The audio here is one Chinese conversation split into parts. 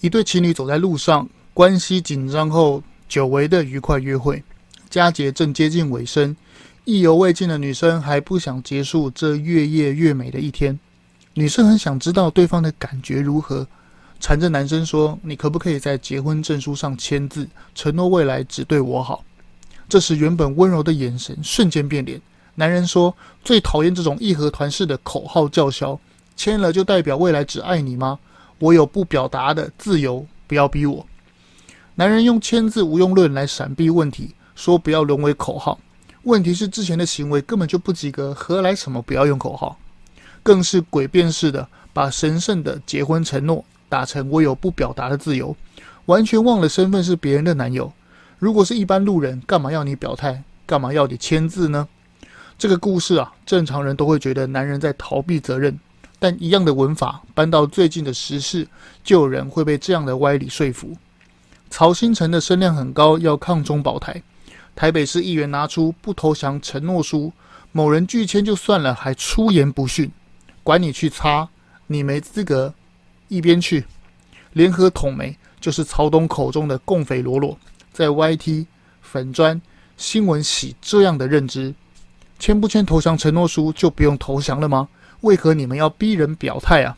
一对情侣走在路上，关系紧张后，久违的愉快约会。佳节正接近尾声，意犹未尽的女生还不想结束这越夜越美的一天。女生很想知道对方的感觉如何，缠着男生说：“你可不可以在结婚证书上签字，承诺未来只对我好？”这时，原本温柔的眼神瞬间变脸。男人说：“最讨厌这种义和团式的口号叫嚣，签了就代表未来只爱你吗？我有不表达的自由。”不要逼我。男人用签字无用论来闪避问题，说不要沦为口号。问题是之前的行为根本就不及格，何来什么不要用口号？更是诡辩式的把神圣的结婚承诺打成我有不表达的自由，完全忘了身份是别人的男友。如果是一般路人，干嘛要你表态？干嘛要你签字呢？这个故事啊，正常人都会觉得男人在逃避责任。但一样的文法搬到最近的时事，就有人会被这样的歪理说服。曹兴诚的声量很高，要抗中保台。台北市议员拿出不投降承诺书，某人拒签就算了，还出言不逊，管你去擦，你没资格，一边去。联合统媒就是曹董口中的共匪罗罗，在 YT 粉砖新闻洗这样的认知：签不签投降承诺书就不用投降了吗？为何你们要逼人表态啊？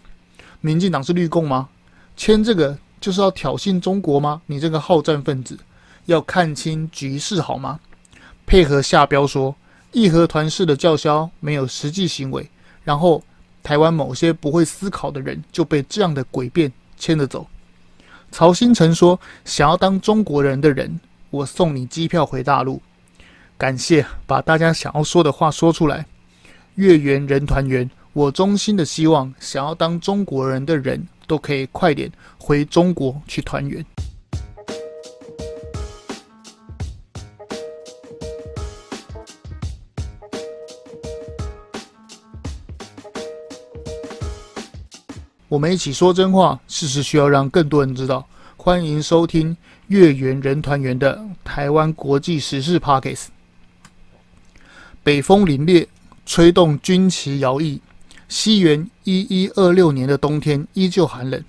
民进党是绿共吗？签这个就是要挑衅中国吗？你这个好战分子，要看清局势好吗？配合下标说义和团式的叫嚣没有实际行为，然后台湾某些不会思考的人就被这样的诡辩牵着走。曹兴诚说：“想要当中国人的人，我送你机票回大陆。”感谢把大家想要说的话说出来。月圆人团圆。我衷心的希望，想要当中国人的人都可以快点回中国去团圆。我们一起说真话，事实需要让更多人知道。欢迎收听“月圆人团圆”的台湾国际时事 Podcast。北风凛冽，吹动军旗摇曳。西元一一二六年的冬天依旧寒冷，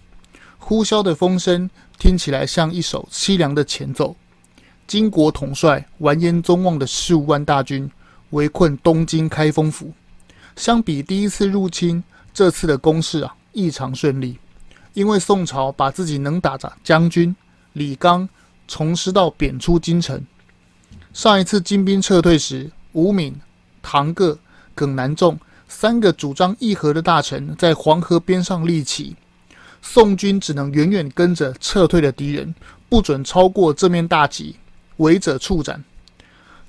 呼啸的风声听起来像一首凄凉的前奏。金国统帅完颜宗望的十五万大军围困东京开封府。相比第一次入侵，这次的攻势啊异常顺利，因为宋朝把自己能打的将军李纲从师道贬出京城。上一次金兵撤退时，吴敏、唐各、耿南仲。三个主张议和的大臣在黄河边上立旗，宋军只能远远跟着撤退的敌人，不准超过这面大旗，违者处斩。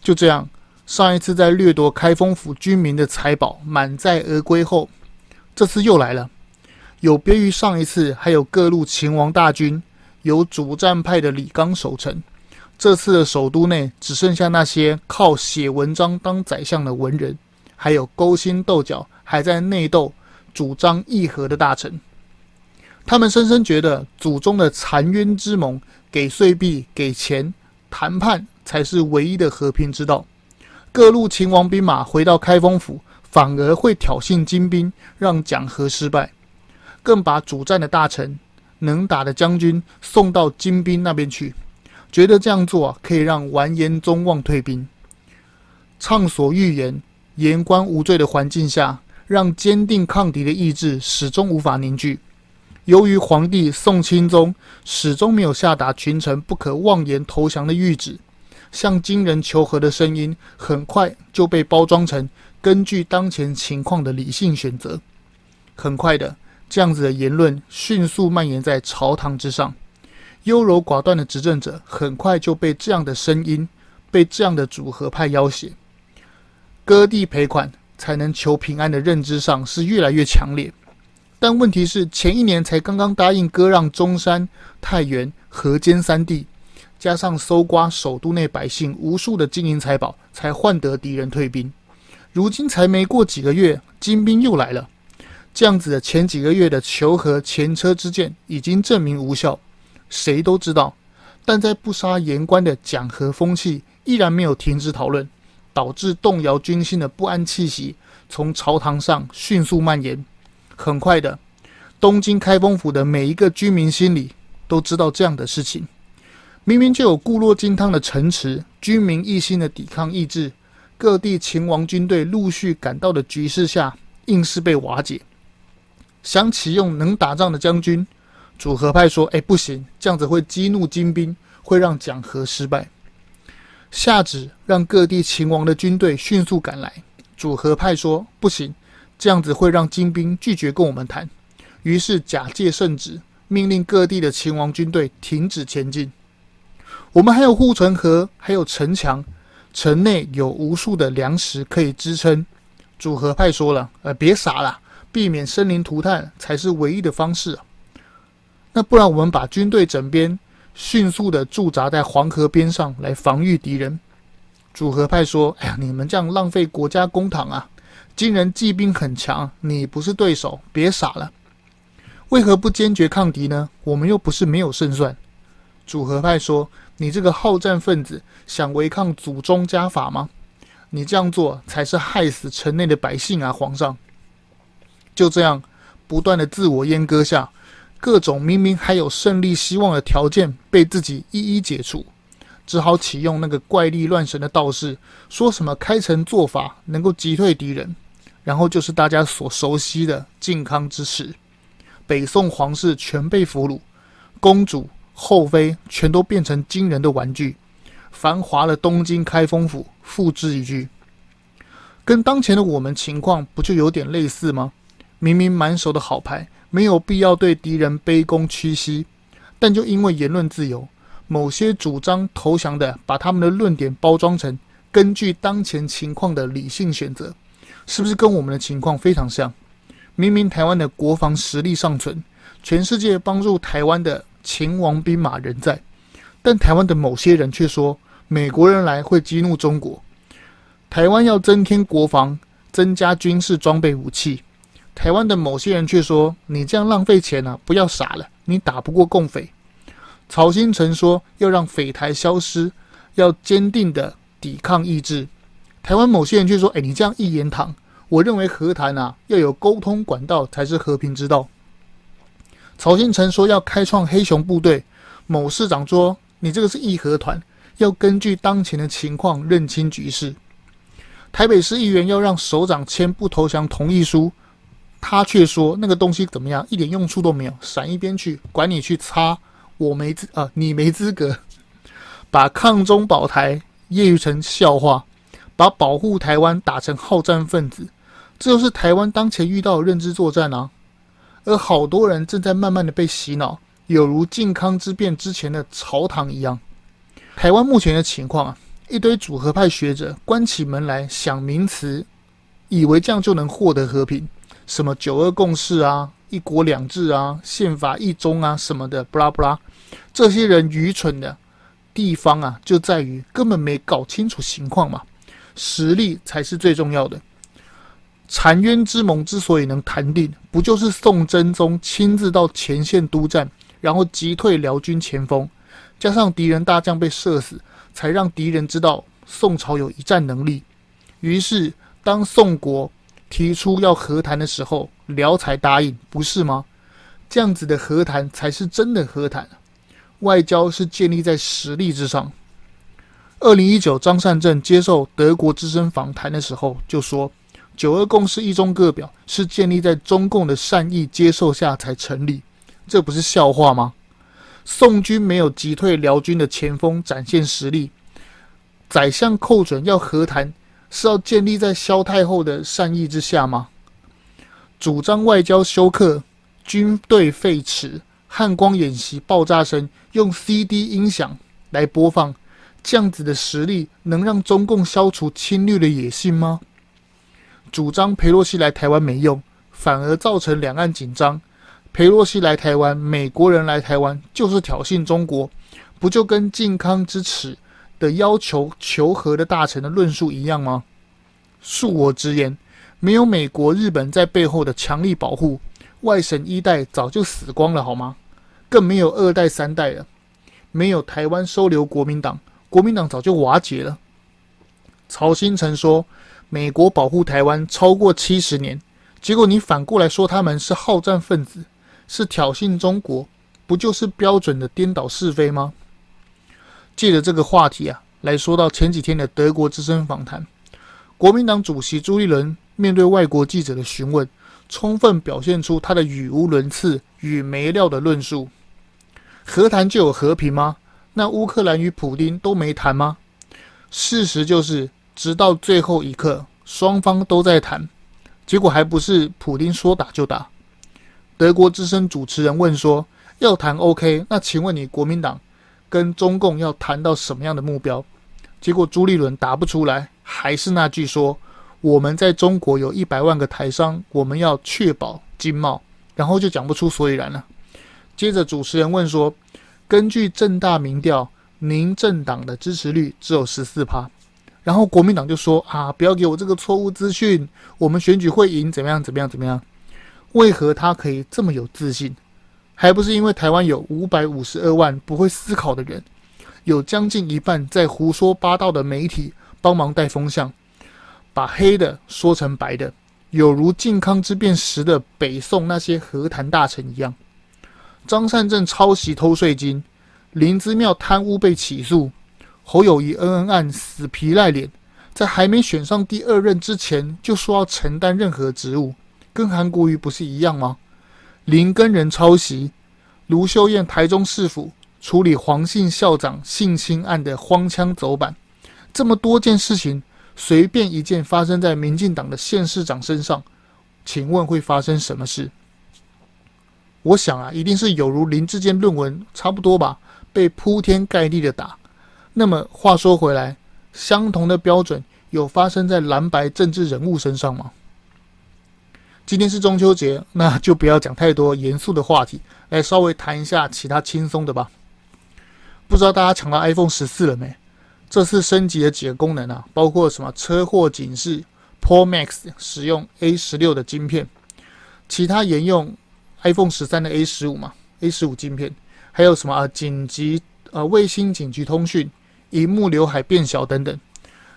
就这样，上一次在掠夺开封府军民的财宝满载而归后，这次又来了。有别于上一次，还有各路秦王大军，由主战派的李纲守城。这次的首都内只剩下那些靠写文章当宰相的文人。还有勾心斗角还在内斗、主张议和的大臣，他们深深觉得祖宗的残冤之盟，给岁币、给钱、谈判才是唯一的和平之道。各路秦王兵马回到开封府，反而会挑衅金兵，让讲和失败，更把主战的大臣、能打的将军送到金兵那边去，觉得这样做，可以让完颜宗望退兵，畅所欲言。言官无罪的环境下，让坚定抗敌的意志始终无法凝聚。由于皇帝宋钦宗始终没有下达群臣不可妄言投降的谕旨，向金人求和的声音很快就被包装成根据当前情况的理性选择。很快的，这样子的言论迅速蔓延在朝堂之上，优柔寡断的执政者很快就被这样的声音、被这样的组合派要挟。割地赔款才能求平安的认知上是越来越强烈，但问题是前一年才刚刚答应割让中山、太原、河间三地，加上搜刮首都内百姓无数的金银财宝，才换得敌人退兵。如今才没过几个月，金兵又来了，这样子的前几个月的求和前车之鉴已经证明无效，谁都知道。但在不杀言官的讲和风气依然没有停止讨论。导致动摇军心的不安气息从朝堂上迅速蔓延。很快的，东京开封府的每一个居民心里都知道这样的事情。明明就有固若金汤的城池，军民一心的抵抗意志，各地秦王军队陆续赶到的局势下，硬是被瓦解。想启用能打仗的将军，主和派说：“哎，不行，这样子会激怒金兵，会让讲和失败。”下旨让各地勤王的军队迅速赶来。主和派说：“不行，这样子会让金兵拒绝跟我们谈。”于是假借圣旨，命令各地的秦王军队停止前进。我们还有护城河，还有城墙，城内有无数的粮食可以支撑。主和派说了：“呃，别傻了，避免生灵涂炭才是唯一的方式。那不然，我们把军队整编，迅速的驻扎在黄河边上来防御敌人。”主和派说：“哎呀，你们这样浪费国家公帑啊！金人骑兵很强，你不是对手，别傻了。为何不坚决抗敌呢？我们又不是没有胜算。”主和派说：“你这个好战分子，想违抗祖宗家法吗？你这样做才是害死城内的百姓啊！皇上。”就这样，不断的自我阉割下，各种明明还有胜利希望的条件被自己一一解除。只好启用那个怪力乱神的道士，说什么开城做法能够击退敌人，然后就是大家所熟悉的靖康之耻。北宋皇室全被俘虏，公主后妃全都变成金人的玩具，繁华的东京开封府付之一炬。跟当前的我们情况不就有点类似吗？明明满手的好牌，没有必要对敌人卑躬屈膝，但就因为言论自由。某些主张投降的，把他们的论点包装成根据当前情况的理性选择，是不是跟我们的情况非常像？明明台湾的国防实力尚存，全世界帮助台湾的秦王兵马仍在，但台湾的某些人却说美国人来会激怒中国，台湾要增添国防，增加军事装备武器，台湾的某些人却说你这样浪费钱啊，不要傻了，你打不过共匪。曹兴诚说：“要让匪台消失，要坚定的抵抗意志。”台湾某些人却说：“哎，你这样一言堂。我认为和谈啊，要有沟通管道才是和平之道。”曹兴诚说：“要开创黑熊部队。”某市长说：“你这个是义和团，要根据当前的情况认清局势。”台北市议员要让首长签不投降同意书，他却说：“那个东西怎么样？一点用处都没有，闪一边去，管你去擦。”我没资啊，你没资格 把抗中保台揶揄成笑话，把保护台湾打成好战分子，这就是台湾当前遇到的认知作战啊！而好多人正在慢慢的被洗脑，有如靖康之变之前的朝堂一样。台湾目前的情况啊，一堆主和派学者关起门来想名词，以为这样就能获得和平，什么九二共识啊，一国两制啊，宪法一中啊什么的，布拉布拉。这些人愚蠢的地方啊，就在于根本没搞清楚情况嘛。实力才是最重要的。澶渊之盟之所以能谈定，不就是宋真宗亲自到前线督战，然后击退辽军前锋，加上敌人大将被射死，才让敌人知道宋朝有一战能力。于是，当宋国提出要和谈的时候，辽才答应，不是吗？这样子的和谈才是真的和谈。外交是建立在实力之上。二零一九，张善政接受德国之声访谈的时候就说：“九二共识一中各表是建立在中共的善意接受下才成立，这不是笑话吗？”宋军没有击退辽军的前锋，展现实力。宰相寇准要和谈，是要建立在萧太后的善意之下吗？主张外交休克，军队废弛。汉光演习爆炸声用 CD 音响来播放，这样子的实力能让中共消除侵略的野心吗？主张裴洛西来台湾没用，反而造成两岸紧张。裴洛西来台湾，美国人来台湾就是挑衅中国，不就跟靖康之耻的要求求和的大臣的论述一样吗？恕我直言，没有美国、日本在背后的强力保护，外省一代早就死光了，好吗？更没有二代三代了，没有台湾收留国民党，国民党早就瓦解了。曹兴诚说，美国保护台湾超过七十年，结果你反过来说他们是好战分子，是挑衅中国，不就是标准的颠倒是非吗？借着这个话题啊，来说到前几天的德国之声访谈，国民党主席朱立伦面对外国记者的询问，充分表现出他的语无伦次与没料的论述。和谈就有和平吗？那乌克兰与普丁都没谈吗？事实就是，直到最后一刻，双方都在谈，结果还不是普丁说打就打。德国之声主持人问说：“要谈 OK，那请问你国民党跟中共要谈到什么样的目标？”结果朱立伦答不出来，还是那句说：“我们在中国有一百万个台商，我们要确保经贸。”然后就讲不出所以然了。接着主持人问说：“根据正大民调，您政党的支持率只有十四趴。”然后国民党就说：“啊，不要给我这个错误资讯，我们选举会赢，怎么样？怎么样？怎么样？为何他可以这么有自信？还不是因为台湾有五百五十二万不会思考的人，有将近一半在胡说八道的媒体帮忙带风向，把黑的说成白的，有如靖康之变时的北宋那些和谈大臣一样。张善政抄袭偷税金，林之妙贪污被起诉。”侯友谊恩恩案死皮赖脸，在还没选上第二任之前就说要承担任何职务，跟韩国瑜不是一样吗？林根人抄袭，卢秀燕台中市府处理黄姓校长性侵案的荒腔走板，这么多件事情，随便一件发生在民进党的县市长身上，请问会发生什么事？我想啊，一定是有如林志坚论文差不多吧，被铺天盖地的打。那么话说回来，相同的标准有发生在蓝白政治人物身上吗？今天是中秋节，那就不要讲太多严肃的话题，来稍微谈一下其他轻松的吧。不知道大家抢到 iPhone 十四了没？这次升级了几个功能啊，包括什么车祸警示，Pro Max 使用 A 十六的晶片，其他沿用 iPhone 十三的 A 十五嘛，A 十五晶片，还有什么啊紧急呃卫星紧急通讯。荧幕刘海变小等等，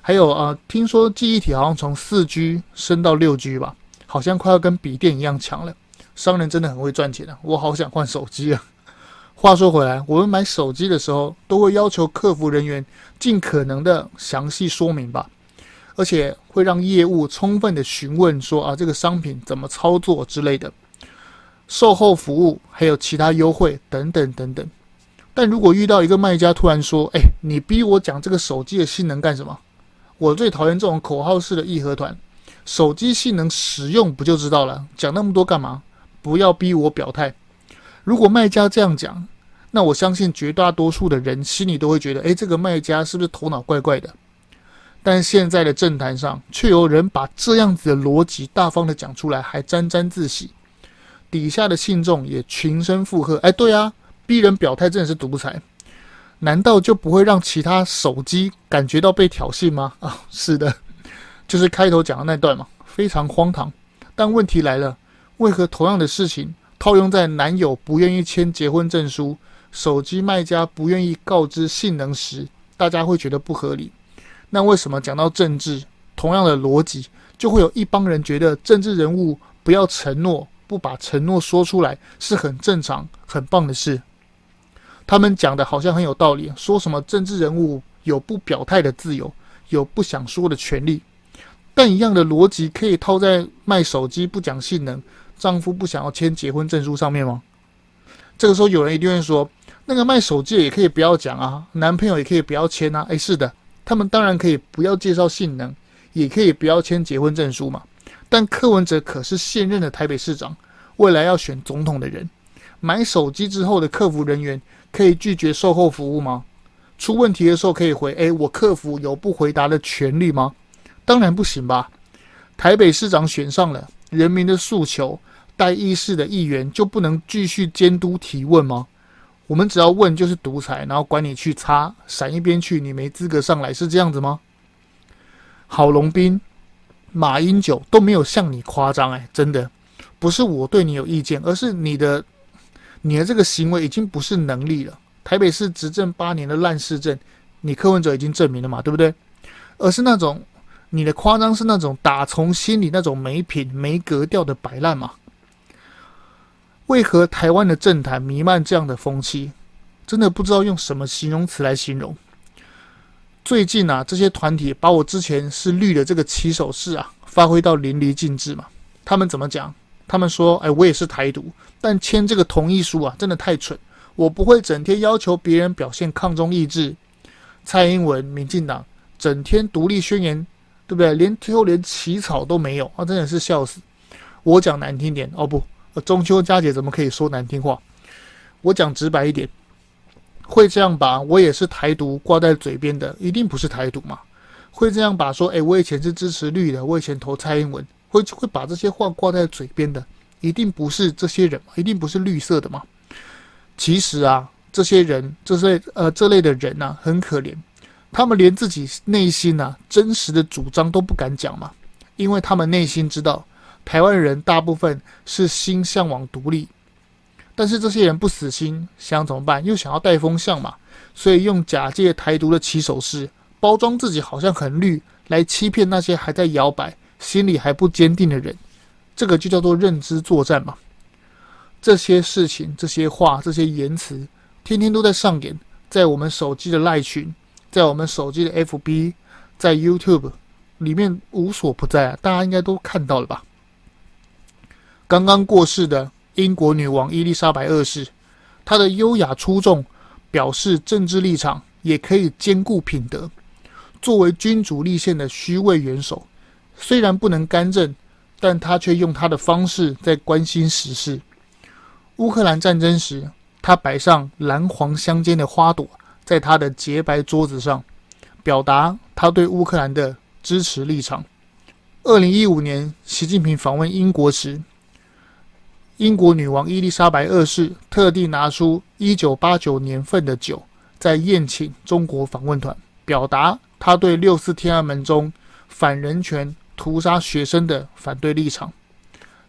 还有啊，听说记忆体好像从四 G 升到六 G 吧，好像快要跟笔电一样强了。商人真的很会赚钱啊！我好想换手机啊。话说回来，我们买手机的时候都会要求客服人员尽可能的详细说明吧，而且会让业务充分的询问说啊，这个商品怎么操作之类的，售后服务还有其他优惠等等等等。但如果遇到一个卖家突然说：“哎，你逼我讲这个手机的性能干什么？”我最讨厌这种口号式的义和团。手机性能实用不就知道了？讲那么多干嘛？不要逼我表态。如果卖家这样讲，那我相信绝大多数的人心里都会觉得：“哎，这个卖家是不是头脑怪怪的？”但现在的政坛上却有人把这样子的逻辑大方的讲出来，还沾沾自喜，底下的信众也群声附和：“哎，对啊。”逼人表态真的是独裁，难道就不会让其他手机感觉到被挑衅吗？啊，是的，就是开头讲的那段嘛，非常荒唐。但问题来了，为何同样的事情套用在男友不愿意签结婚证书、手机卖家不愿意告知性能时，大家会觉得不合理？那为什么讲到政治，同样的逻辑，就会有一帮人觉得政治人物不要承诺，不把承诺说出来是很正常、很棒的事？他们讲的好像很有道理，说什么政治人物有不表态的自由，有不想说的权利，但一样的逻辑可以套在卖手机不讲性能，丈夫不想要签结婚证书上面吗？这个时候有人一定会说，那个卖手机也可以不要讲啊，男朋友也可以不要签啊。诶，是的，他们当然可以不要介绍性能，也可以不要签结婚证书嘛。但柯文哲可是现任的台北市长，未来要选总统的人，买手机之后的客服人员。可以拒绝售后服务吗？出问题的时候可以回，诶，我客服有不回答的权利吗？当然不行吧。台北市长选上了，人民的诉求，代议士的议员就不能继续监督提问吗？我们只要问就是独裁，然后管你去擦，闪一边去，你没资格上来，是这样子吗？郝龙斌、马英九都没有像你夸张，诶，真的不是我对你有意见，而是你的。你的这个行为已经不是能力了。台北市执政八年的烂市政，你柯文哲已经证明了嘛，对不对？而是那种你的夸张是那种打从心里那种没品没格调的摆烂嘛。为何台湾的政坛弥漫这样的风气？真的不知道用什么形容词来形容。最近啊，这些团体把我之前是绿的这个起手式啊，发挥到淋漓尽致嘛。他们怎么讲？他们说：“哎，我也是台独，但签这个同意书啊，真的太蠢。我不会整天要求别人表现抗中意志。”蔡英文、民进党整天独立宣言，对不对？连最后连起草都没有啊，真的是笑死。我讲难听点哦，不。中秋佳节怎么可以说难听话？我讲直白一点，会这样把我也是台独挂在嘴边的，一定不是台独嘛？会这样把说，哎，我以前是支持绿的，我以前投蔡英文，会会把这些话挂在嘴边的，一定不是这些人嘛？一定不是绿色的嘛？其实啊，这些人，这些呃这类的人呐、很可怜，他们连自己内心呐、啊、真实的主张都不敢讲嘛，因为他们内心知道。台湾人大部分是心向往独立，但是这些人不死心，想怎么办？又想要带风向嘛，所以用假借台独的起手式，包装自己好像很绿，来欺骗那些还在摇摆、心里还不坚定的人。这个就叫做认知作战嘛。这些事情、这些话、这些言辞，天天都在上演，在我们手机的赖群，在我们手机的 FB，在 YouTube 里面无所不在！大家应该都看到了吧？刚刚过世的英国女王伊丽莎白二世，她的优雅出众，表示政治立场也可以兼顾品德。作为君主立宪的虚位元首，虽然不能干政，但她却用她的方式在关心时事。乌克兰战争时，她摆上蓝黄相间的花朵，在他的洁白桌子上，表达他对乌克兰的支持立场。二零一五年，习近平访问英国时，英国女王伊丽莎白二世特地拿出一九八九年份的酒，在宴请中国访问团，表达他对六四天安门中反人权、屠杀学生的反对立场。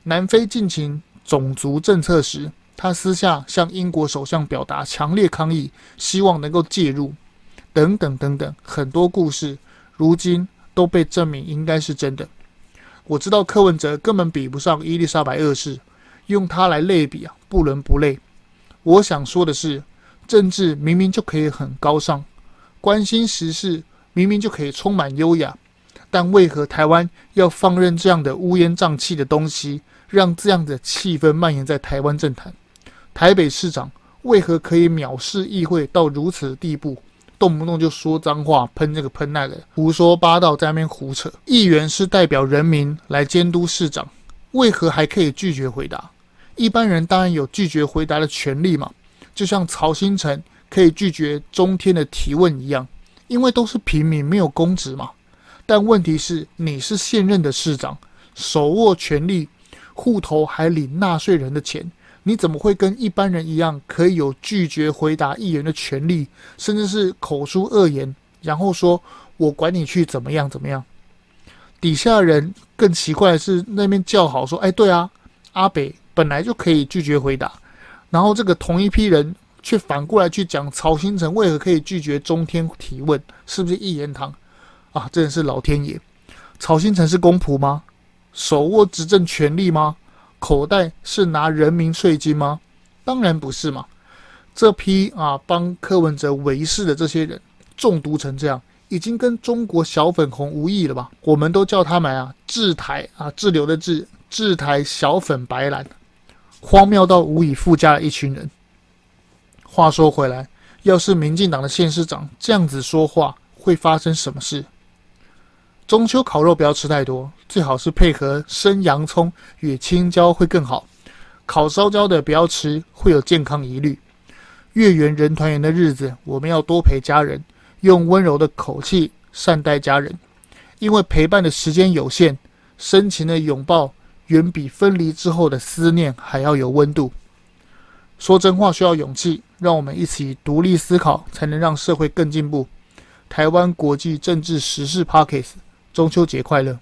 南非进行种族政策时，他私下向英国首相表达强烈抗议，希望能够介入。等等等等，很多故事，如今都被证明应该是真的。我知道柯文哲根本比不上伊丽莎白二世。用他来类比啊，不伦不类。我想说的是，政治明明就可以很高尚，关心时事明明就可以充满优雅，但为何台湾要放任这样的乌烟瘴气的东西，让这样的气氛蔓延在台湾政坛？台北市长为何可以藐视议会到如此的地步，动不动就说脏话、喷这个喷那个，胡说八道在那边胡扯？议员是代表人民来监督市长，为何还可以拒绝回答？一般人当然有拒绝回答的权利嘛，就像曹兴诚可以拒绝中天的提问一样，因为都是平民，没有公职嘛。但问题是，你是现任的市长，手握权力，户头还领纳税人的钱，你怎么会跟一般人一样，可以有拒绝回答议员的权利，甚至是口出恶言，然后说我管你去怎么样怎么样？底下人更奇怪的是，那边叫好说，哎，对啊，阿北。本来就可以拒绝回答，然后这个同一批人却反过来去讲曹新成为何可以拒绝中天提问，是不是一言堂啊？真的是老天爷！曹新成是公仆吗？手握执政权力吗？口袋是拿人民税金吗？当然不是嘛！这批啊帮柯文哲维系的这些人中毒成这样，已经跟中国小粉红无异了吧？我们都叫他们啊制台啊滞留的滞滞台小粉白蓝。荒谬到无以复加的一群人。话说回来，要是民进党的县市长这样子说话，会发生什么事？中秋烤肉不要吃太多，最好是配合生洋葱与青椒会更好。烤烧焦的不要吃，会有健康疑虑。月圆人团圆的日子，我们要多陪家人，用温柔的口气善待家人，因为陪伴的时间有限，深情的拥抱。远比分离之后的思念还要有温度。说真话需要勇气，让我们一起独立思考，才能让社会更进步。台湾国际政治时事 Podcast，中秋节快乐！